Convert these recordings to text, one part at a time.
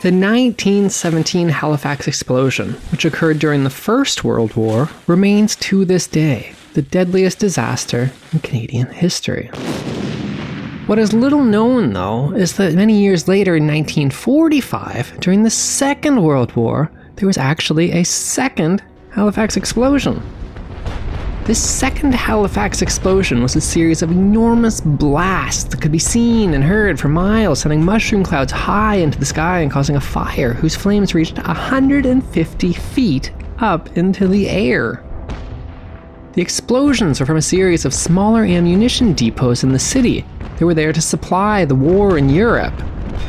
The 1917 Halifax explosion, which occurred during the First World War, remains to this day the deadliest disaster in Canadian history. What is little known, though, is that many years later in 1945, during the Second World War, there was actually a second Halifax explosion. This second Halifax explosion was a series of enormous blasts that could be seen and heard for miles, sending mushroom clouds high into the sky and causing a fire whose flames reached 150 feet up into the air. The explosions were from a series of smaller ammunition depots in the city that were there to supply the war in Europe,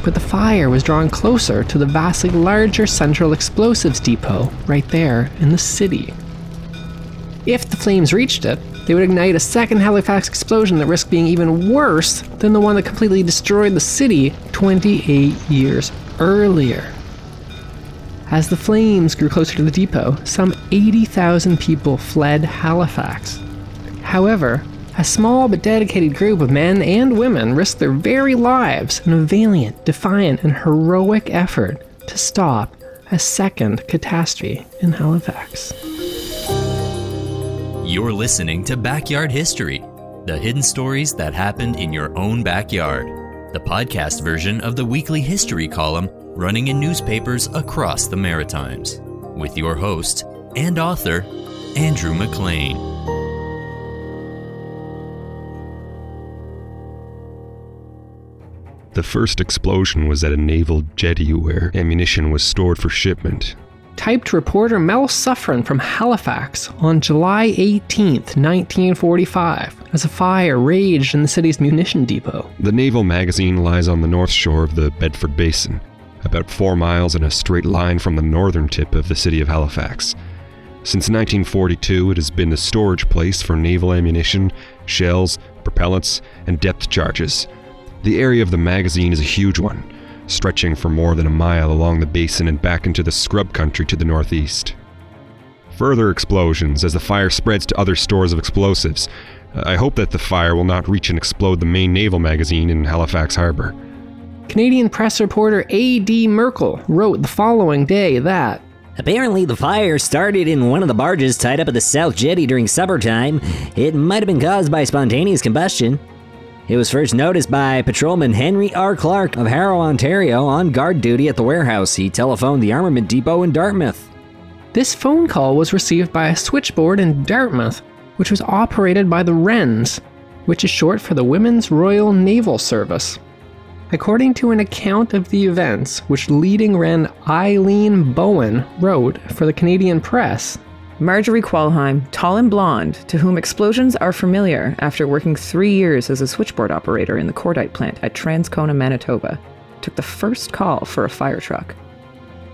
but the fire was drawing closer to the vastly larger central explosives depot right there in the city. If the flames reached it, they would ignite a second Halifax explosion that risked being even worse than the one that completely destroyed the city 28 years earlier. As the flames grew closer to the depot, some 80,000 people fled Halifax. However, a small but dedicated group of men and women risked their very lives in a valiant, defiant, and heroic effort to stop a second catastrophe in Halifax. You're listening to Backyard History, the hidden stories that happened in your own backyard. The podcast version of the weekly history column running in newspapers across the Maritimes. With your host and author, Andrew McLean. The first explosion was at a naval jetty where ammunition was stored for shipment typed reporter Mel Suffren from Halifax on July 18, 1945, as a fire raged in the city's munition depot. The naval magazine lies on the north shore of the Bedford Basin, about four miles in a straight line from the northern tip of the city of Halifax. Since 1942, it has been the storage place for naval ammunition, shells, propellants, and depth charges. The area of the magazine is a huge one stretching for more than a mile along the basin and back into the scrub country to the northeast. Further explosions as the fire spreads to other stores of explosives. I hope that the fire will not reach and explode the main naval magazine in Halifax Harbor. Canadian press reporter A.D. Merkel wrote the following day that Apparently, the fire started in one of the barges tied up at the South Jetty during supper time. It might have been caused by spontaneous combustion. It was first noticed by patrolman Henry R. Clark of Harrow, Ontario, on guard duty at the warehouse. He telephoned the armament depot in Dartmouth. This phone call was received by a switchboard in Dartmouth, which was operated by the Wrens, which is short for the Women's Royal Naval Service. According to an account of the events, which leading Wren Eileen Bowen wrote for the Canadian Press, Marjorie Qualheim, tall and blonde, to whom explosions are familiar after working three years as a switchboard operator in the cordite plant at Transcona, Manitoba, took the first call for a fire truck.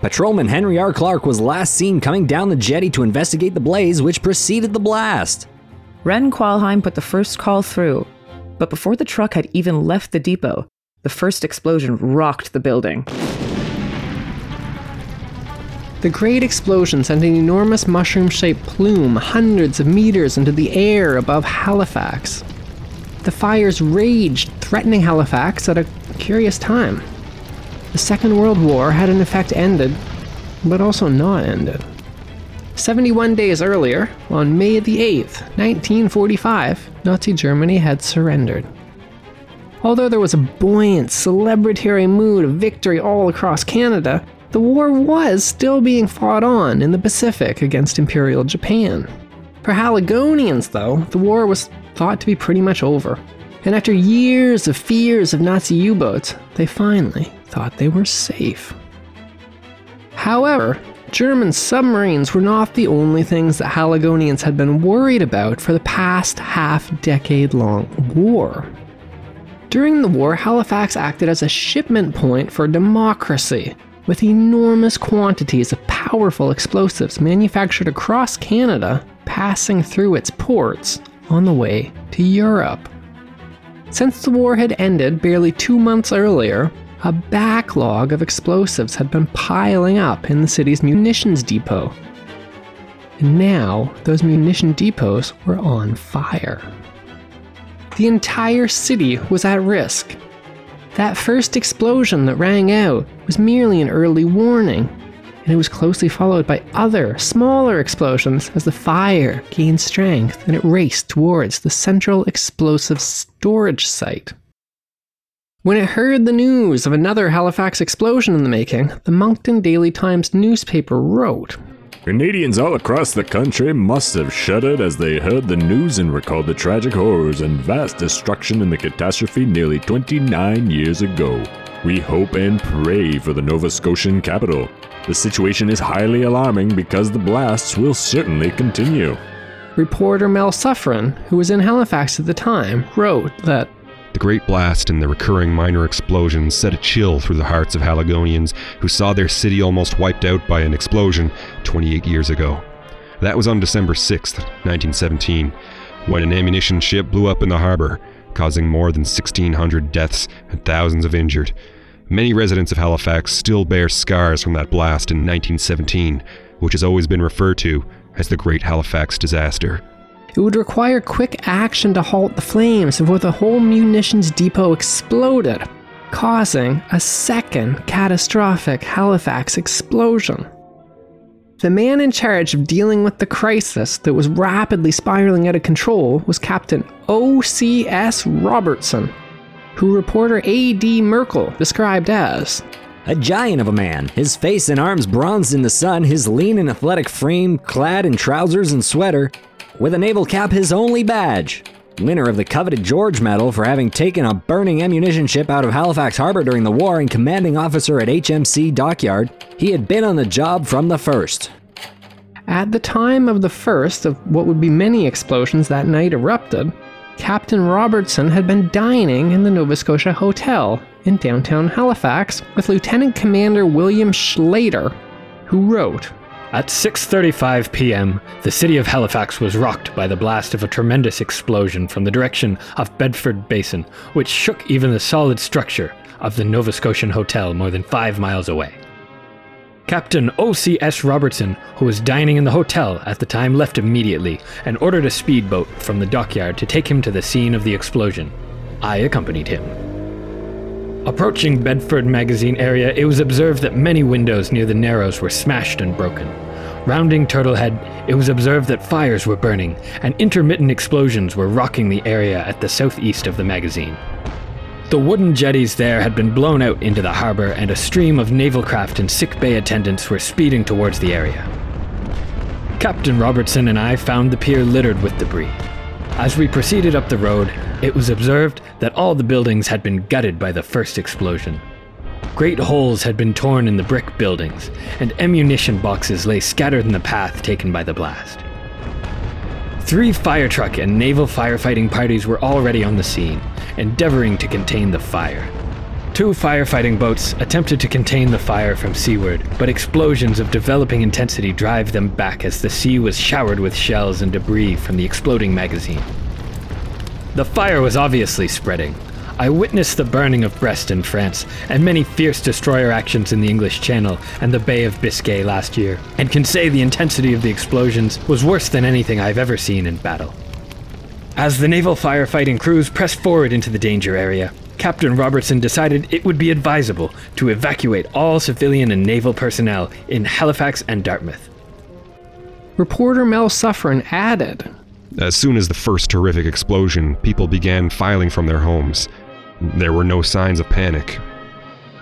Patrolman Henry R. Clark was last seen coming down the jetty to investigate the blaze which preceded the blast. Wren Qualheim put the first call through, but before the truck had even left the depot, the first explosion rocked the building. The great explosion sent an enormous mushroom shaped plume hundreds of meters into the air above Halifax. The fires raged, threatening Halifax at a curious time. The Second World War had in effect ended, but also not ended. 71 days earlier, on May the 8th, 1945, Nazi Germany had surrendered. Although there was a buoyant, celebratory mood of victory all across Canada, the war was still being fought on in the Pacific against Imperial Japan. For Haligonians, though, the war was thought to be pretty much over. And after years of fears of Nazi U boats, they finally thought they were safe. However, German submarines were not the only things that Haligonians had been worried about for the past half decade long war. During the war, Halifax acted as a shipment point for democracy, with enormous quantities of powerful explosives manufactured across Canada passing through its ports on the way to Europe. Since the war had ended barely two months earlier, a backlog of explosives had been piling up in the city's munitions depot. And now, those munition depots were on fire. The entire city was at risk, That first explosion that rang out was merely an early warning, and it was closely followed by other, smaller explosions as the fire gained strength and it raced towards the central explosive storage site. When it heard the news of another Halifax explosion in the making, the Moncton Daily Times newspaper wrote Canadians all across the country must have shuddered as they heard the news and recalled the tragic horrors and vast destruction in the catastrophe nearly 29 years ago. We hope and pray for the Nova Scotian capital. The situation is highly alarming because the blasts will certainly continue. Reporter Mel Suffren, who was in Halifax at the time, wrote that the Great Blast and the recurring minor explosions set a chill through the hearts of Haligonians who saw their city almost wiped out by an explosion 28 years ago. That was on December 6, 1917, when an ammunition ship blew up in the harbor, causing more than 1,600 deaths and thousands of injured. Many residents of Halifax still bear scars from that blast in 1917, which has always been referred to as the Great Halifax Disaster. It would require quick action to halt the flames before the whole munitions depot exploded, causing a second catastrophic Halifax explosion. The man in charge of dealing with the crisis that was rapidly spiraling out of control was Captain O.C.S. Robertson, who reporter A.D. Merkel described as a giant of a man, his face and arms bronzed in the sun, his lean and athletic frame clad in trousers and sweater, with a naval cap his only badge. Winner of the coveted George Medal for having taken a burning ammunition ship out of Halifax Harbor during the war and commanding officer at HMC Dockyard, he had been on the job from the first. At the time of the first of what would be many explosions that night erupted, Captain Robertson had been dining in the Nova Scotia Hotel in downtown Halifax with Lieutenant Commander William Schlater, who wrote, at 6:35 p.m., the city of Halifax was rocked by the blast of a tremendous explosion from the direction of Bedford Basin, which shook even the solid structure of the Nova Scotian Hotel more than 5 miles away. Captain O.C.S. Robertson, who was dining in the hotel at the time, left immediately and ordered a speedboat from the dockyard to take him to the scene of the explosion. I accompanied him. Approaching Bedford Magazine area, it was observed that many windows near the Narrows were smashed and broken. Rounding Turtlehead, it was observed that fires were burning and intermittent explosions were rocking the area at the southeast of the magazine. The wooden jetties there had been blown out into the harbor, and a stream of naval craft and sick bay attendants were speeding towards the area. Captain Robertson and I found the pier littered with debris. As we proceeded up the road, it was observed that all the buildings had been gutted by the first explosion. Great holes had been torn in the brick buildings, and ammunition boxes lay scattered in the path taken by the blast. Three fire truck and naval firefighting parties were already on the scene, endeavoring to contain the fire. Two firefighting boats attempted to contain the fire from seaward, but explosions of developing intensity drive them back as the sea was showered with shells and debris from the exploding magazine. The fire was obviously spreading. I witnessed the burning of Brest in France and many fierce destroyer actions in the English Channel and the Bay of Biscay last year, and can say the intensity of the explosions was worse than anything I've ever seen in battle. As the naval firefighting crews pressed forward into the danger area, Captain Robertson decided it would be advisable to evacuate all civilian and naval personnel in Halifax and Dartmouth. Reporter Mel Suffren added As soon as the first terrific explosion, people began filing from their homes. There were no signs of panic.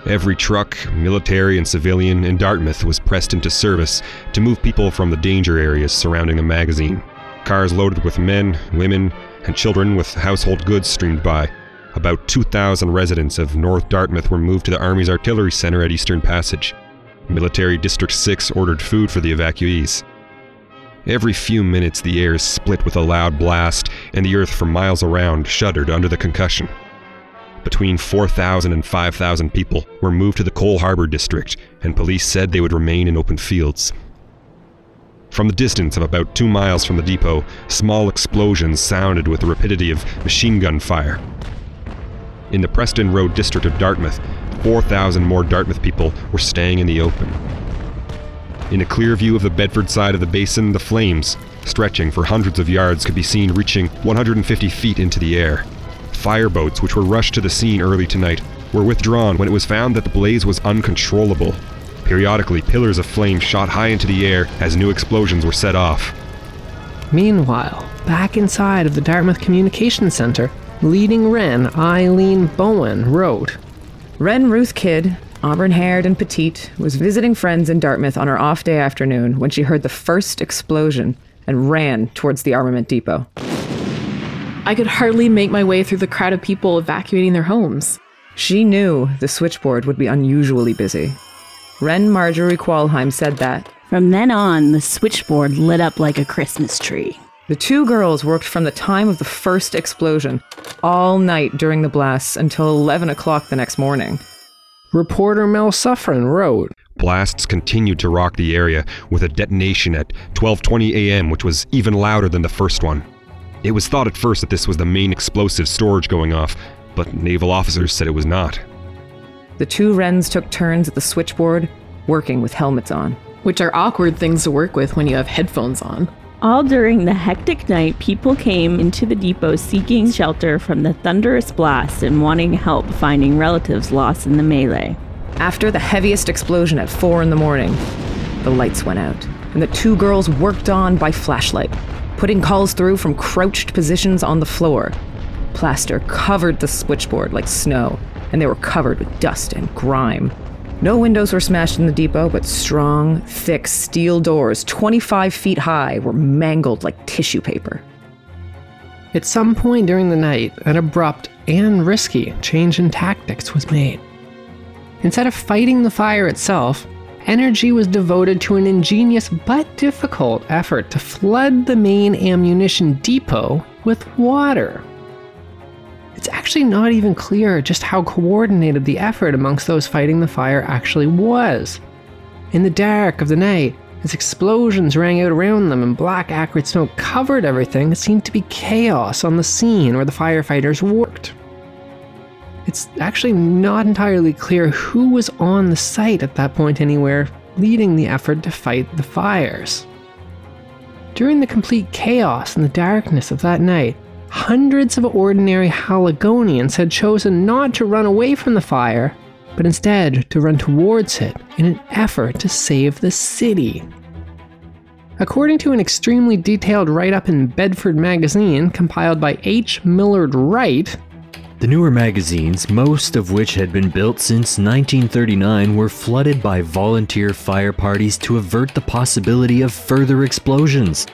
Every truck, military and civilian, in Dartmouth was pressed into service to move people from the danger areas surrounding the magazine. Cars loaded with men, women, and children with household goods streamed by. About 2,000 residents of North Dartmouth were moved to the Army's Artillery Center at Eastern Passage. Military District 6 ordered food for the evacuees. Every few minutes, the air split with a loud blast, and the earth for miles around shuddered under the concussion. Between 4,000 and 5,000 people were moved to the Cole Harbour district, and police said they would remain in open fields. From the distance of about two miles from the depot, small explosions sounded with the rapidity of machine gun fire. In the Preston Road district of Dartmouth, 4,000 more Dartmouth people were staying in the open. In a clear view of the Bedford side of the basin, the flames, stretching for hundreds of yards, could be seen reaching 150 feet into the air. Fireboats, which were rushed to the scene early tonight, were withdrawn when it was found that the blaze was uncontrollable. Periodically, pillars of flame shot high into the air as new explosions were set off. Meanwhile, back inside of the Dartmouth Communication Center, leading Wren Eileen Bowen wrote Wren Ruth Kidd, auburn haired and petite, was visiting friends in Dartmouth on her off day afternoon when she heard the first explosion and ran towards the armament depot. I could hardly make my way through the crowd of people evacuating their homes. She knew the switchboard would be unusually busy. Wren Marjorie Qualheim said that. From then on, the switchboard lit up like a Christmas tree. The two girls worked from the time of the first explosion all night during the blasts until 11 o'clock the next morning. Reporter Mel Suffren wrote Blasts continued to rock the area with a detonation at 12:20 a.m., which was even louder than the first one. It was thought at first that this was the main explosive storage going off, but naval officers said it was not. The two Wrens took turns at the switchboard, working with helmets on. Which are awkward things to work with when you have headphones on. All during the hectic night, people came into the depot seeking shelter from the thunderous blast and wanting help finding relatives lost in the melee. After the heaviest explosion at 4 in the morning, the lights went out, and the two girls worked on by flashlight, putting calls through from crouched positions on the floor. Plaster covered the switchboard like snow, and they were covered with dust and grime. No windows were smashed in the depot, but strong, thick steel doors, 25 feet high, were mangled like tissue paper. At some point during the night, an abrupt and risky change in tactics was made. Instead of fighting the fire itself, energy was devoted to an ingenious but difficult effort to flood the main ammunition depot with water. It's actually not even clear just how coordinated the effort amongst those fighting the fire actually was. In the dark of the night, as explosions rang out around them and black acrid smoke covered everything, it seemed to be chaos on the scene where the firefighters worked. It's actually not entirely clear who was on the site at that point anywhere, leading the effort to fight the fires. During the complete chaos and the darkness of that night, hundreds of ordinary Haligonians had chosen not to run away from the fire, but instead to run towards it in an effort to save the city. According to an extremely detailed write up in Bedford Magazine compiled by H. Millard Wright, The newer magazines, most of which had been built since 1939, were flooded by volunteer fire parties to avert the possibility of further explosions.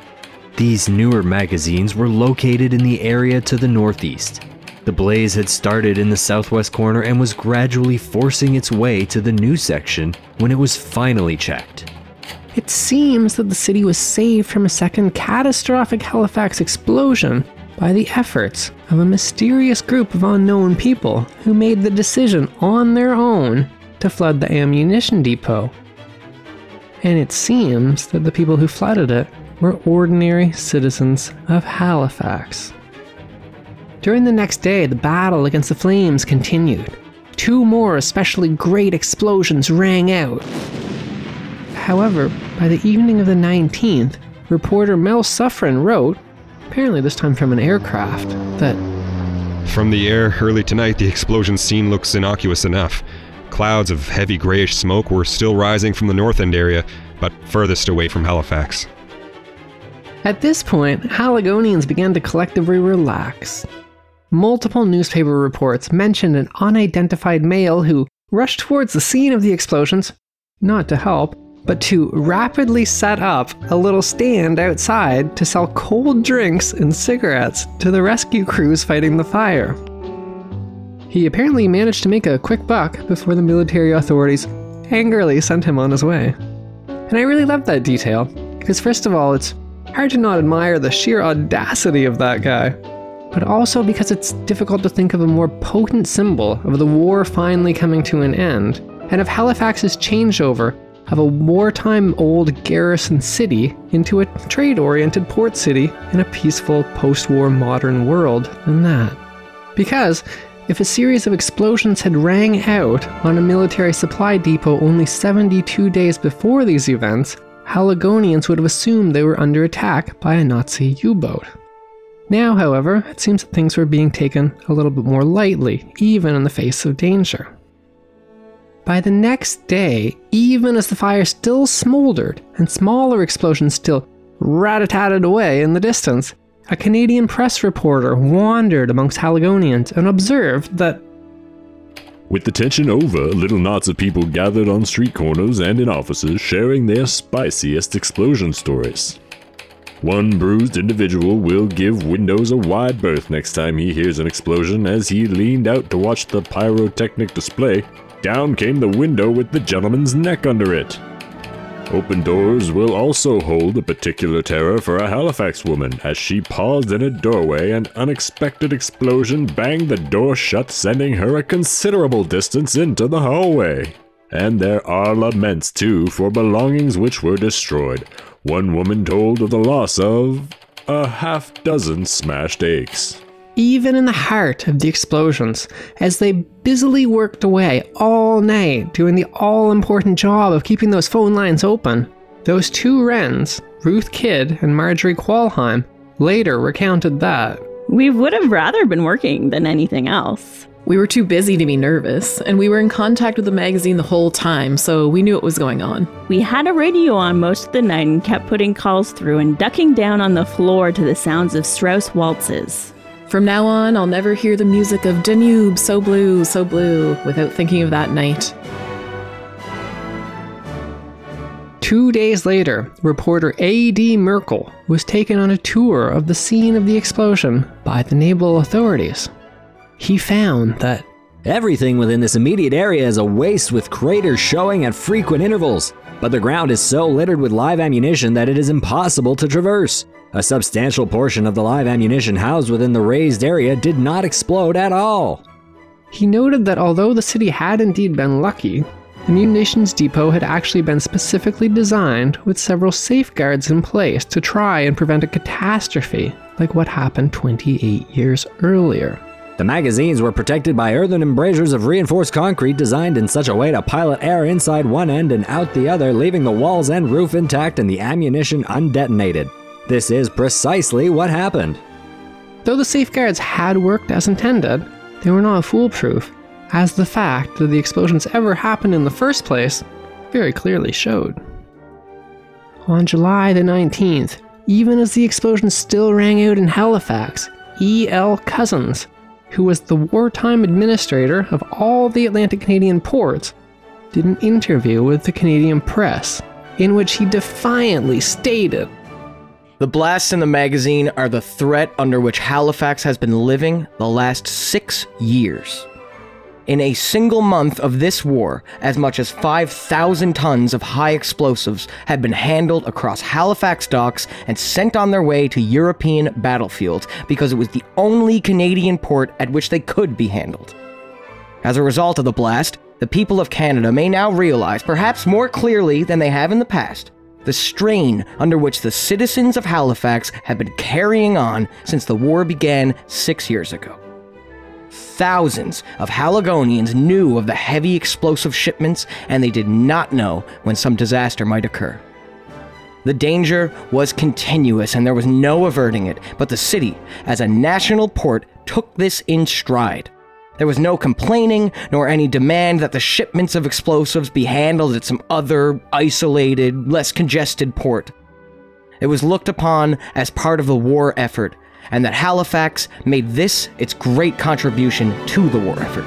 These newer magazines were located in the area to the northeast. The blaze had started in the southwest corner and was gradually forcing its way to the new section when it was finally checked. it seems that the city was saved from a second catastrophic Halifax explosion by the efforts of a mysterious group of unknown people who made the decision on their own to flood the ammunition depot. And it seems that the people who flooded it were ordinary citizens of Halifax. During the next day, the battle against the flames continued. Two more especially great explosions rang out. However, by the evening of the 19th, reporter Mel Suffren wrote, apparently this time from an aircraft, that From the air early tonight, the explosion scene looks innocuous enough. Clouds of heavy grayish smoke were still rising from the north end area, but furthest away from Halifax. At this point, Haligonians began to collectively relax. Multiple newspaper reports mentioned an unidentified male who rushed towards the scene of the explosions, not to help, but to rapidly set up a little stand outside to sell cold drinks and cigarettes to the rescue crews fighting the fire. He apparently managed to make a quick buck before the military authorities angrily sent him on his way. And I really love that detail, because first of all, it's hard to not admire the sheer audacity of that guy, but also because it's difficult to think of a more potent symbol of the war finally coming to an end, and of Halifax's changeover of a wartime old garrison city into a trade oriented port city in a peaceful post war modern world than that. Because if a series of explosions had rang out on a military supply depot only 72 days before these events, Haligonians would have assumed they were under attack by a Nazi U boat. Now, however, it seems that things were being taken a little bit more lightly, even in the face of danger. By the next day, even as the fire still smoldered and smaller explosions still rat-a-tatted away in the distance, a Canadian press reporter wandered amongst Haligonians and observed that With the tension over, little knots of people gathered on street corners and in offices sharing their spiciest explosion stories. One bruised individual will give Windows a wide berth next time he hears an explosion as he leaned out to watch the pyrotechnic display. Down came the window with the gentleman's neck under it. Open doors will also hold a particular terror for a Halifax woman as she paused in a doorway and unexpected explosion banged the door shut, sending her a considerable distance into the hallway. And there are laments too for belongings which were destroyed. One woman told of the loss of a half dozen smashed eggs. Even in the heart of the explosions, as they busily worked away all night doing the all important job of keeping those phone lines open, those two Wrens, Ruth Kidd and Marjorie Qualheim, later recounted that. We would have rather been working than anything else. We were too busy to be nervous, and we were in contact with the magazine the whole time, so we knew what was going on. We had a radio on most of the night and kept putting calls through and ducking down on the floor to the sounds of Strauss waltzes. From now on, I'll never hear the music of Danube, so blue, so blue, without thinking of that night. Two days later, reporter A.D. Merkel was taken on a tour of the scene of the explosion by the naval authorities. He found that Everything within this immediate area is a waste with craters showing at frequent intervals, but the ground is so littered with live ammunition that it is impossible to traverse. A substantial portion of the live ammunition housed within the raised area did not explode at all. he noted that although the city had indeed been lucky, the munitions depot had actually been specifically designed with several safeguards in place to try and prevent a catastrophe like what happened 28 years earlier. The magazines were protected by earthen embrasures of reinforced concrete designed in such a way to pilot air inside one end and out the other, leaving the walls and roof intact and the ammunition undetonated. This is precisely what happened. Though the safeguards had worked as intended, they were not foolproof, as the fact that the explosions ever happened in the first place very clearly showed. On July the 19th, even as the explosion still rang out in Halifax, E.L. Cousins, who was the wartime administrator of all the Atlantic Canadian ports, did an interview with the Canadian press in which he defiantly stated The blasts in the magazine are the threat under which Halifax has been living the last six years. In a single month of this war, as much as 5,000 tons of high explosives had been handled across Halifax docks and sent on their way to European battlefields because it was the only Canadian port at which they could be handled. As a result of the blast, the people of Canada may now realize, perhaps more clearly than they have in the past, the strain under which the citizens of Halifax have been carrying on since the war began six years ago. Thousands of Haligonians knew of the heavy explosive shipments, and they did not know when some disaster might occur. The danger was continuous and there was no averting it, but the city, as a national port, took this in stride. There was no complaining nor any demand that the shipments of explosives be handled at some other, isolated, less congested port. It was looked upon as part of the war effort, and that Halifax made this its great contribution to the war effort.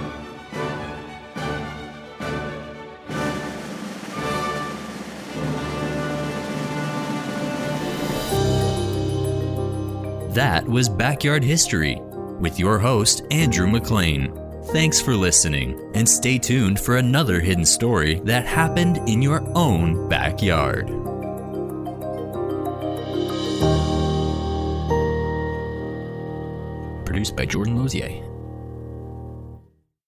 That was Backyard History with your host, Andrew McLean. Thanks for listening, and stay tuned for another hidden story that happened in your own backyard. Produced by Jordan Lozier.